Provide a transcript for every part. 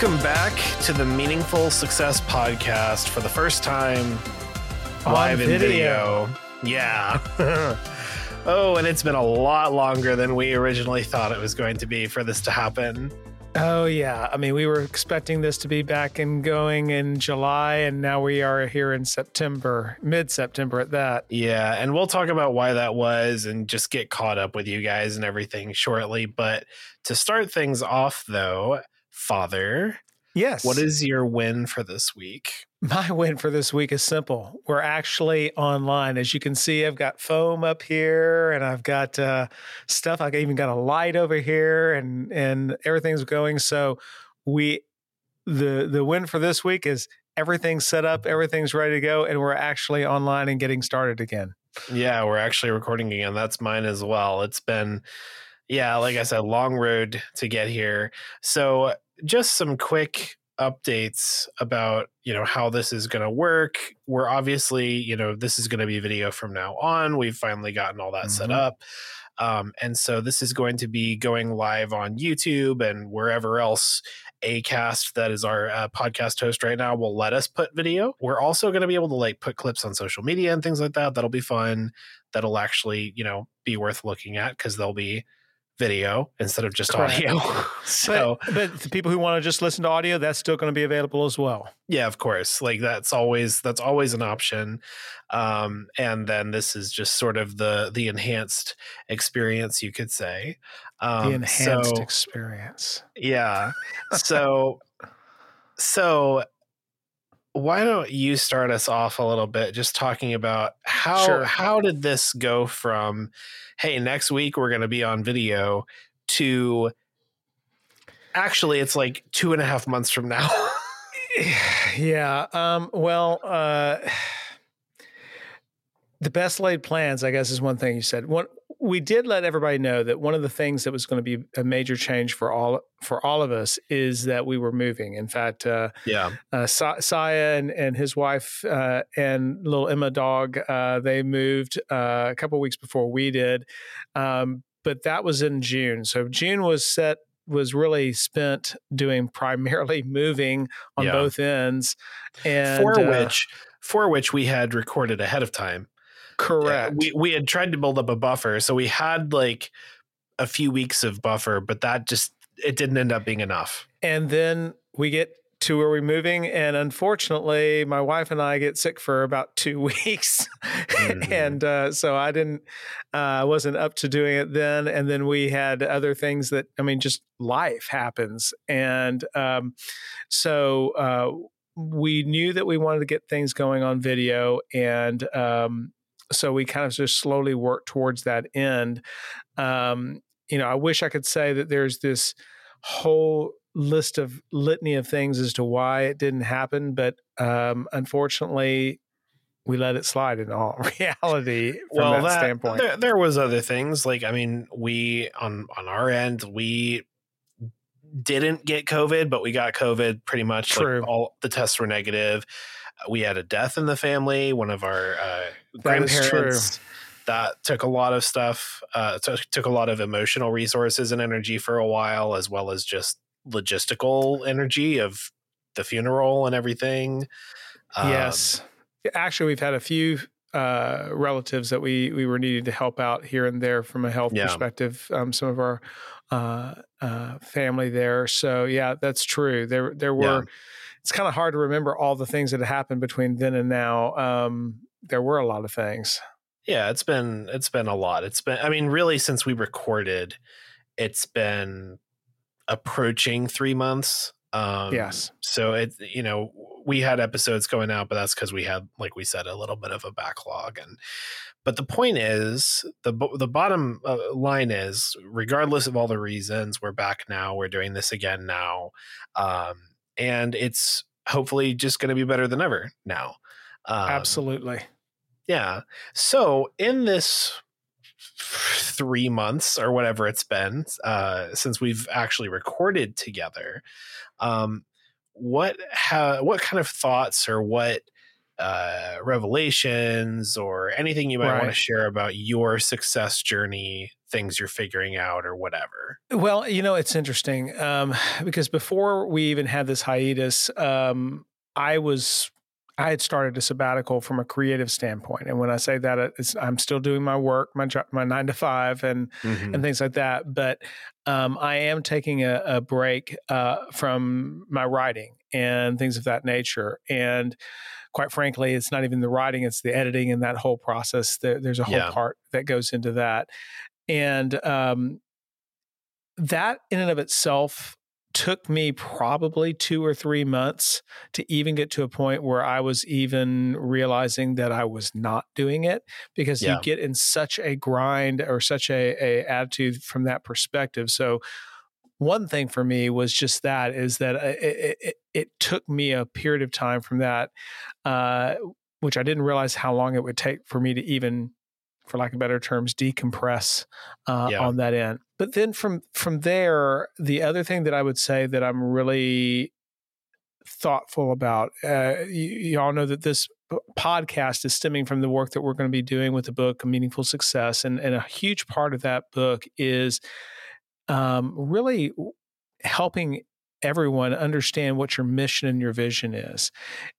Welcome back to the Meaningful Success Podcast for the first time On live in video. video. Yeah. oh, and it's been a lot longer than we originally thought it was going to be for this to happen. Oh yeah, I mean we were expecting this to be back and going in July, and now we are here in September, mid-September at that. Yeah, and we'll talk about why that was and just get caught up with you guys and everything shortly. But to start things off, though, Father, Yes. what is your win for this week? my win for this week? Is simple. We're actually online, as you can see. I've got foam up here, and I've got uh, stuff. I even got a light over here, and and everything's going. So we, the the win for this week is everything's set up, everything's ready to go, and we're actually online and getting started again. Yeah, we're actually recording again. That's mine as well. It's been, yeah, like I said, long road to get here. So, just some quick updates about you know how this is going to work. We're obviously you know this is going to be video from now on. We've finally gotten all that set Mhm. up. Um, and so this is going to be going live on youtube and wherever else acast that is our uh, podcast host right now will let us put video. We're also going to be able to like put clips on social media and things like that. That'll be fun. That'll actually you know be worth looking at because they'll be video instead of just Correct. audio so but, but the people who want to just listen to audio, that's still going to be available as well. yeah of course like that's always that's always an option um and then this is just sort of the the enhanced experience you could say um the enhanced so, experience. yeah so so why don't you start us off a little bit just talking about how Sure. how did this go from hey next week we're going to be on video to actually it's like two and a half months from now yeah. Um, well, uh, the best laid plans, I guess, is one thing you said. One, we did let everybody know that one of the things that was going to be a major change for all for all of us is that we were moving. In fact, uh, yeah uh, Sa- Siah and, and his wife uh, and little Emma dog, uh, they moved uh, a couple weeks before we did. Um, but that was in June. So June was set was really spent doing primarily moving on Yeah. both ends. And for uh, which for which we had recorded ahead of time. Correct. We we had tried to build up a buffer, so we had like a few weeks of buffer, but that just it didn't end up being enough. and then we get to where we're moving and unfortunately my wife and i get sick for about two weeks Mhm. and uh, so i didn't uh, wasn't up to doing it then and then we had other things that i mean just life happens and um, so uh, we knew that we wanted to get things going on video and um, so we kind of just slowly worked towards that end um, you know i wish i could say that there's this whole list of litany of things as to why it didn't happen, but um, unfortunately, we let it slide in all reality from that, standpoint. There, there was other things like I mean, we on on our end we didn't get COVID, but we got COVID pretty much. like, all the tests were negative. We had a death in the family. One of our uh, grandparents that took a lot of stuff. Uh, took took a lot of emotional resources and energy for a while, as well as just logistical energy of the funeral and everything. Um, yes, actually, we've had a few uh, relatives that we we were needing to help out here and there from a health Yeah. perspective. Um, some of our uh, uh, family there. So yeah, that's true. There there were. Yeah. It's kind of hard to remember all the things that happened between then and now. Um, there were a lot of things. yeah it's been it's been a lot it's been i mean really since we recorded it's been approaching three months um Yes. so it you know we had episodes going out but that's because we had like we said a little bit of a backlog and but the point is the the bottom uh, line is regardless of all the reasons we're back now we're doing this again now um and it's hopefully just going to be better than ever now um, Absolutely. yeah. So in this three months or whatever it's been uh, since we've actually recorded together, um, what ha- what kind of thoughts or what uh, revelations or anything you might want to share about your success journey things you're figuring out or whatever. Well, you know, it's interesting um, because before we even had this hiatus, um, I was I had started a sabbatical from a creative standpoint, and when I say that, I'm still doing my work, my job, my nine to five, and mm-hmm. and things like that. But um, I am taking a, a break uh, from my writing and things of that nature. And quite frankly, it's not even the writing; it's the editing and that whole process. There, there's a whole yeah. part that goes into that, and um, that in and of itself took me probably two or three months to even get to a point where I was even realizing that I was not doing it because yeah. you get in such a grind or such a, a attitude from that perspective. So one thing for me was just that is that uh, it, it, it took me a period of time from that, uh, which I didn't realize how long it would take for me to even for lack of better terms, decompress uh, yeah. on that end. But then from from there, the other thing that I would say that I'm really thoughtful about, uh, you, you all know that this podcast is stemming from the work that we're going to be doing with the book meaningful success and, and a huge part of that book is um, really helping everyone understand what your mission and your vision is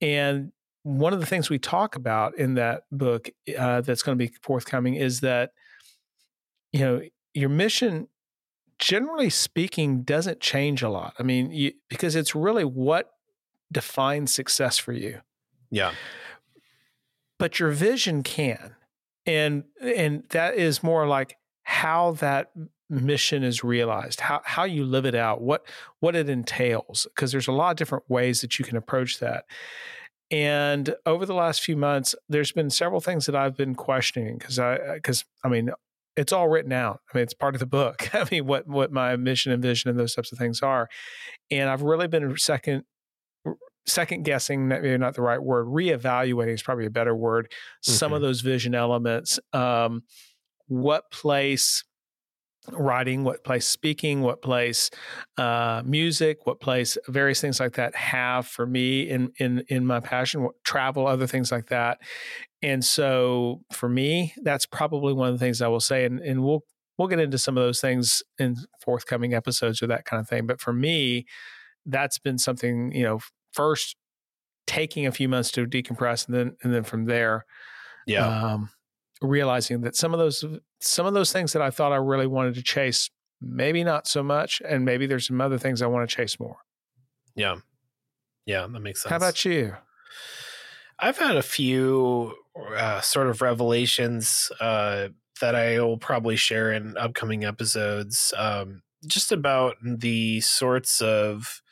and one of the things we talk about in that book uh, that's going to be forthcoming is that you know your mission generally speaking doesn't change a lot. I mean you, because it's really what defines success for you. Yeah. But your vision can. And and that is more like how that mission is realized how how you live it out what what it entails because there's a lot of different ways that you can approach that and over the last few months, there's been several things that I've been questioning because I, because I mean, it's all written out. I mean, it's part of the book. I mean, what what my mission and vision and those types of things are, and I've really been second second guessing maybe not the right word reevaluating is probably a better word mm-hmm. some of mm-hmm. those vision elements um, what place writing, what place speaking, what place uh, music, what place various things like that have for me in in in my passion, what, travel, other things like that. And so for me, that's probably one of the things I will say, and and we'll we'll get into some of those things in forthcoming episodes or that kind of thing. But for me, that's been something you know first taking a few months to decompress, and then and then from there, yeah. Um, realizing that some of those some of those things that I thought I really wanted to chase, maybe not so much, and maybe there's some other things I want to chase more. Yeah, yeah, that makes sense. How about you? I've had a few uh, sort of revelations uh, that I will probably share in upcoming episodes, um, just about the sorts of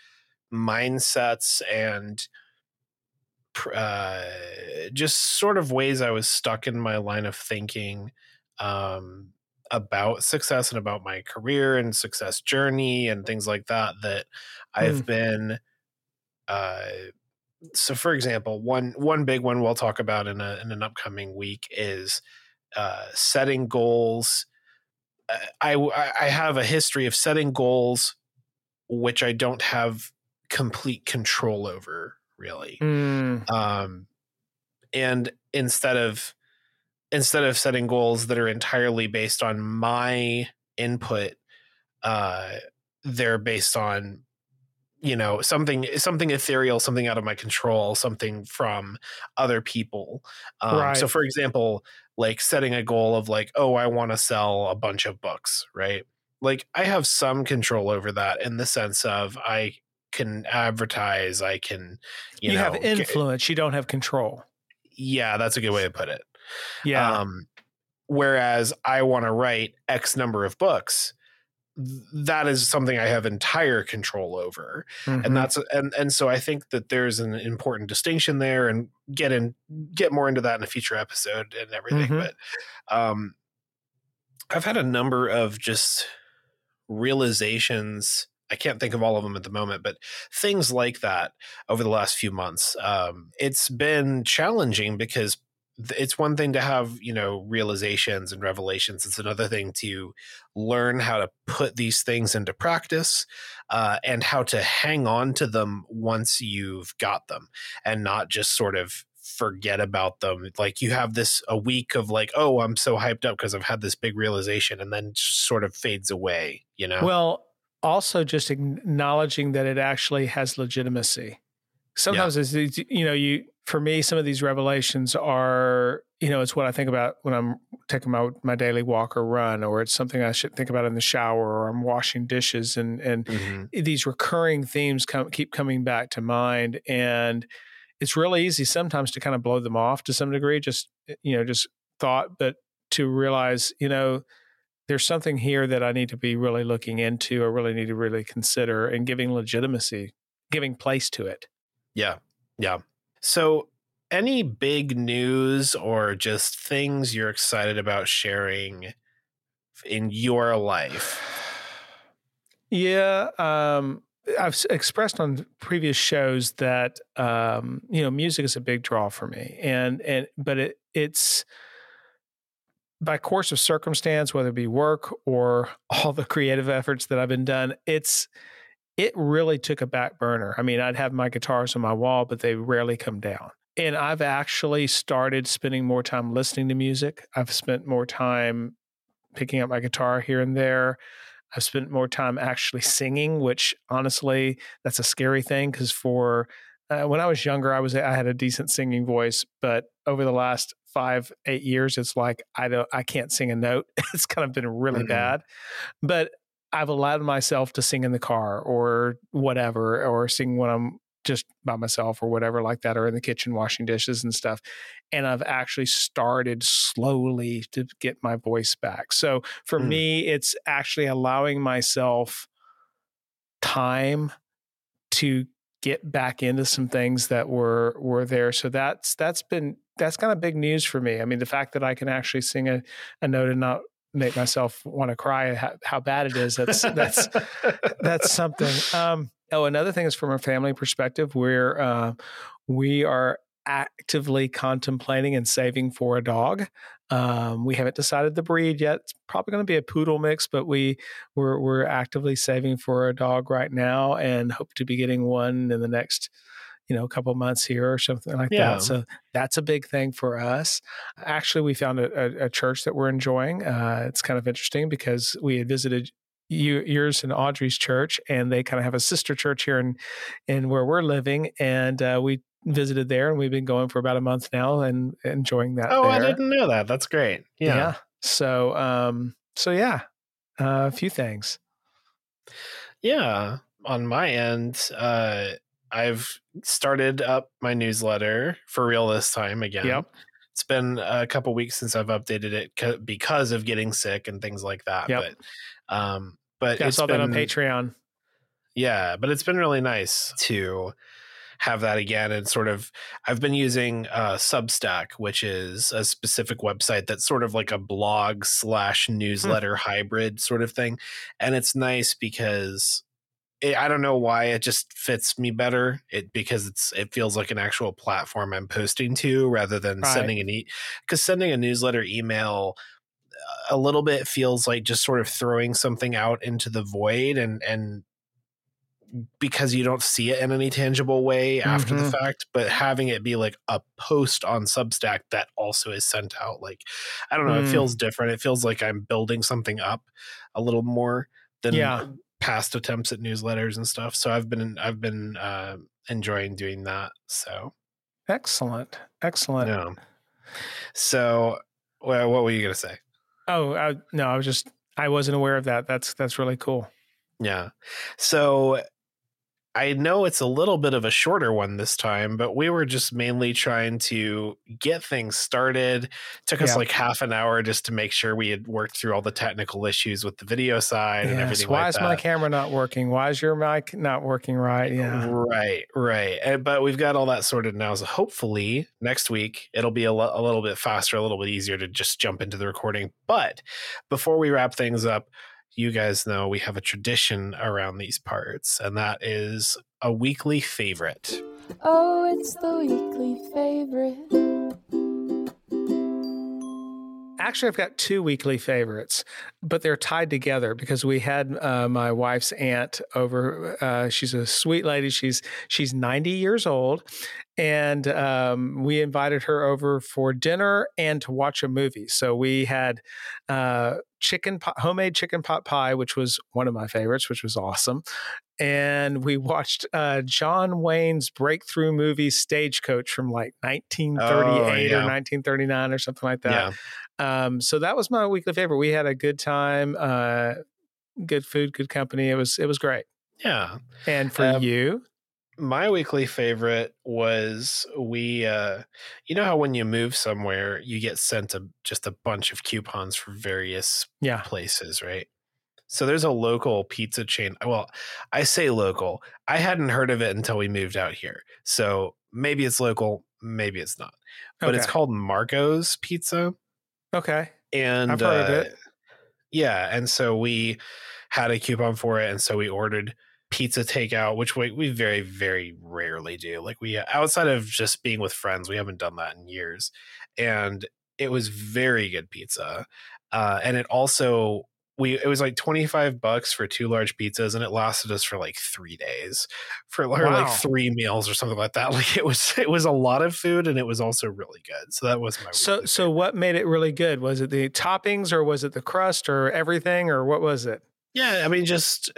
mindsets and uh, just sort of ways I was stuck in my line of thinking um, about success and about my career and success journey and things like that that I've mm. been. Uh, so, for example, one one big one we'll talk about in a in an upcoming week is uh, setting goals. Uh, I I have a history of setting goals which I don't have complete control over really. Mm. Um, and instead of instead of setting goals that are entirely based on my input, uh, they're based on you know something something ethereal something out of my control something from other people um, right. so for example like setting a goal of like oh i want to sell a bunch of books right like i have some control over that in the sense of i can advertise. I can, you, you know, have influence. Get, you don't have control. Yeah, that's a good way to put it. Yeah. Um, whereas I want to write X number of books, that is something I have entire control over, mm-hmm. and that's and and so I think that there's an important distinction there, and get in get more into that in a future episode and everything. Mm-hmm. But um, I've had a number of just realizations I can't think of all of them at the moment, but things like that over the last few months. Um, it's been challenging because it's one thing to have you know realizations and revelations it's another thing to learn how to put these things into practice uh, and how to hang on to them once you've got them and not just sort of forget about them. Like you have this a week of like, oh, I'm so hyped up because I've had this big realization, and then sort of fades away. You know. Well, also just acknowledging that it actually has legitimacy. Sometimes yeah. it's you know you for me some of these revelations are you know it's what I think about when I'm taking my my daily walk or run, or it's something I should think about in the shower, or I'm washing dishes, and and mm-hmm. these recurring themes come, keep coming back to mind, and it's really easy sometimes to kind of blow them off to some degree, just you know just thought, but to realize you know there's something here that I need to be really looking into, or really need to really consider, and giving legitimacy, giving place to it. Yeah, yeah. So any big news or just things you're excited about sharing in your life? Yeah, um, I've expressed on previous shows that um, you know music is a big draw for me, and and but it it's by course of circumstance, whether it be work or all the creative efforts that I've been done, it's it really took a back burner. I mean, I'd have my guitars on my wall, but they rarely come down and I've actually started spending more time listening to music. I've spent more time picking up my guitar here and there. I've spent more time actually singing, which honestly, that's a scary thing because for uh, when I was younger, I was I had a decent singing voice, but over the last five eight years, it's like I don't I can't sing a note. it's kind of been really mm-hmm. bad, but I've allowed myself to sing in the car or whatever, or sing when I'm just by myself or whatever like that or in the kitchen washing dishes and stuff and i've actually started slowly to get my voice back so for mm. me it's actually allowing myself time to get back into some things that were were there. So that's that's been that's kind of big news for me. I mean the fact that i can actually sing a, a note and not make myself want to cry how, how bad it is that's that's that's something. Um Oh, another thing is from a family perspective, where uh, we are actively contemplating and saving for a dog. Um, we haven't decided the breed yet. It's probably going to be a poodle mix, but we we're we're actively saving for a dog right now, and hope to be getting one in the next you know, a couple months here or something like yeah. that. So that's a big thing for us. Actually, we found a, a, a church that we're enjoying. Uh, it's kind of interesting because we had visited yours and Audrey's church, and they kind of have a sister church here in in where we're living, and uh, we visited there, and we've been going for about a month now, and enjoying that. Oh, there. I didn't know that. That's great. Yeah. yeah. So, um, so yeah, uh, a few things. Yeah, on my end, uh, I've started up my newsletter for real this time again. Yep. It's been a couple weeks since I've updated it because of getting sick and things like that. Yep. But um, but yeah, I saw been, that on Patreon. Yeah, but it's been really nice to have that again and sort of I've been using uh, Substack, which is a specific website that's sort of like a blog slash hmm. newsletter hmm. hybrid sort of thing, and it's nice because it, I don't know why it just fits me better. It because it's it feels like an actual platform I'm posting to rather than right. sending an e because sending a newsletter email a little bit feels like just sort of throwing something out into the void and and because you don't see it in any tangible way after mm-hmm. the fact but having it be like a post on substack that also is sent out like i don't know mm. it feels different it feels like i'm building something up a little more than yeah. past attempts at newsletters and stuff so i've been i've been uh, enjoying doing that so excellent excellent yeah so well, what were you gonna say Oh, I, no, I was just I wasn't aware of that. That's that's really cool. Yeah. So I know it's a little bit of a shorter one this time, but we were just mainly trying to get things started. It took us like half an hour just to make sure we had worked through all the technical issues with the video side yes. and everything. Why like is that. my camera not working? Why is your mic not working right? Yeah. Right, right. And, but we've got all that sorted now. So hopefully next week it'll be a, lo- a little bit faster, a little bit easier to just jump into the recording. But before we wrap things up, you guys know we have a tradition around these parts, and that is a weekly favorite. Oh, it's the weekly favorite. Actually, I've got two weekly favorites, but they're tied together because we had uh, my wife's aunt over. Uh, she's a sweet lady. She's she's ninety years old, and um, we invited her over for dinner and to watch a movie. So we had uh, chicken pot, homemade chicken pot pie, which was one of my favorites, which was awesome. And we watched uh, John Wayne's breakthrough movie Stagecoach from like 1938 Oh, or 1939 or something like that. yeah. Um, so that was my weekly favorite. We had a good time, uh, good food, good company. It was it was great. Yeah. And for Um, you, my weekly favorite was we uh you know how when you move somewhere you get sent a just a bunch of coupons for various yeah, places right? So there's a local pizza chain well i say local i hadn't heard of it until we moved out here. So maybe it's local maybe it's not but it's called marco's pizza. Okay, and I've heard of uh, it. Yeah, and so we had a coupon for it, and so we ordered pizza takeout, which we we very very rarely do. Like we outside of just being with friends, we haven't done that in years, and it was very good pizza, uh, and it also. We, it was like 25 bucks for two large pizzas and it lasted us for like three days for or like three meals or something like that like it was it was a lot of food and it was also really good so that was my So so what made it really good? Was it the toppings or was it the crust or everything or what was it? Yeah, I mean, just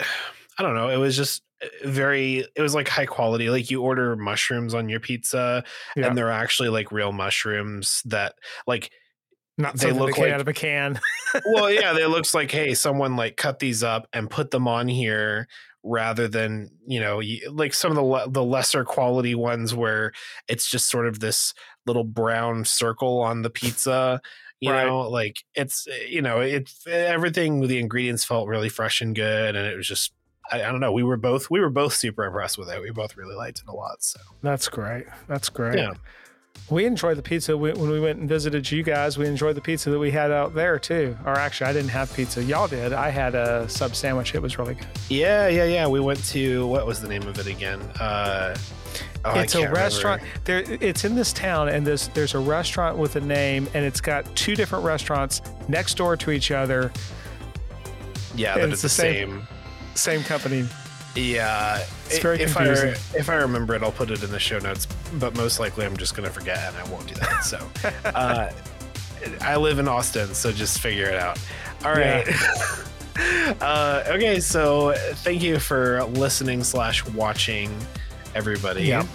I don't know. It was just uh, very. It was like high quality. Like you order mushrooms on your pizza, Yeah. and they're actually like real mushrooms that like. Not They look came like- out of a can. Well, yeah, it looks like hey, someone like cut these up and put them on here rather than you know like some of the le- the lesser quality ones where it's just sort of this little brown circle on the pizza you Right. know like it's uh, you know it's everything the ingredients felt really fresh and good and it was just I, I don't know we were both we were both super impressed with it we both really liked it a lot so That's great. That's great. Yeah. We enjoyed the pizza we, when we went and visited you guys. We enjoyed the pizza that we had out there too. Or actually, I didn't have pizza. Y'all did. I had a sub sandwich. It was really good. yeah yeah yeah we went to what was the name of it again uh oh, it's a restaurant. There, it's in this town, and there's there's a restaurant with a name, and it's got two different restaurants next door to each other. yeah that it's is the the same- same Same company. Yeah, It's very if confusing. I if I remember it, I'll put it in the show notes. But most likely, I'm just gonna forget, and I won't do that. So, uh, I live in Austin, so just figure it out. All right. uh, okay, so thank you for listening slash watching, everybody. Yeah.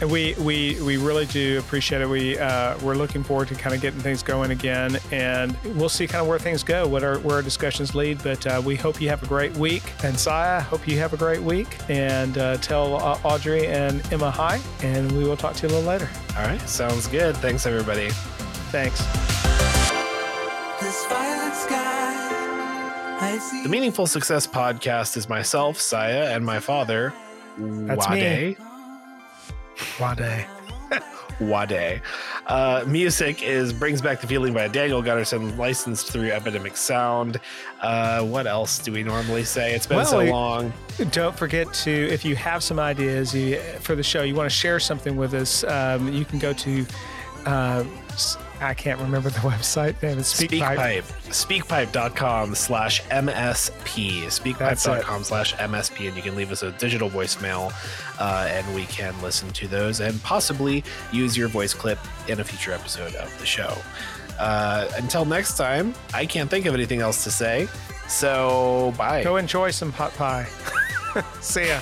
And we, we we really do appreciate it. We uh, we're looking forward to kind of getting things going again, and we'll see kind of where things go, what our where our discussions lead. But uh, we hope you have a great week, and Siah, hope you have a great week. And uh, tell uh, Audrey and Emma hi, and we will talk to you a little later. All right, sounds good. Thanks, everybody. Thanks. This violet sky, I see. The Meaningful Success Podcast is myself, Siah, and my father, That's Wade. me. Wade. Wade. Uh, music is Brings Back the Feeling by Daniel Gunnarsson, licensed through Epidemic Sound. Uh, what else do we normally say? It's been Well, so long. Don't forget to, if you have some ideas you, for the show, you want to share something with us, um, you can go to, uh, I can't remember the website. Damn, it's SpeakPipe. Speakpipe. Speakpipe.com slash MSP. Speakpipe.com slash MSP. And you can leave us a digital voicemail uh, and we can listen to those and possibly use your voice clip in a future episode of the show. Uh, until next time, I can't think of anything else to say. So, bye. Go enjoy some pot pie. See ya.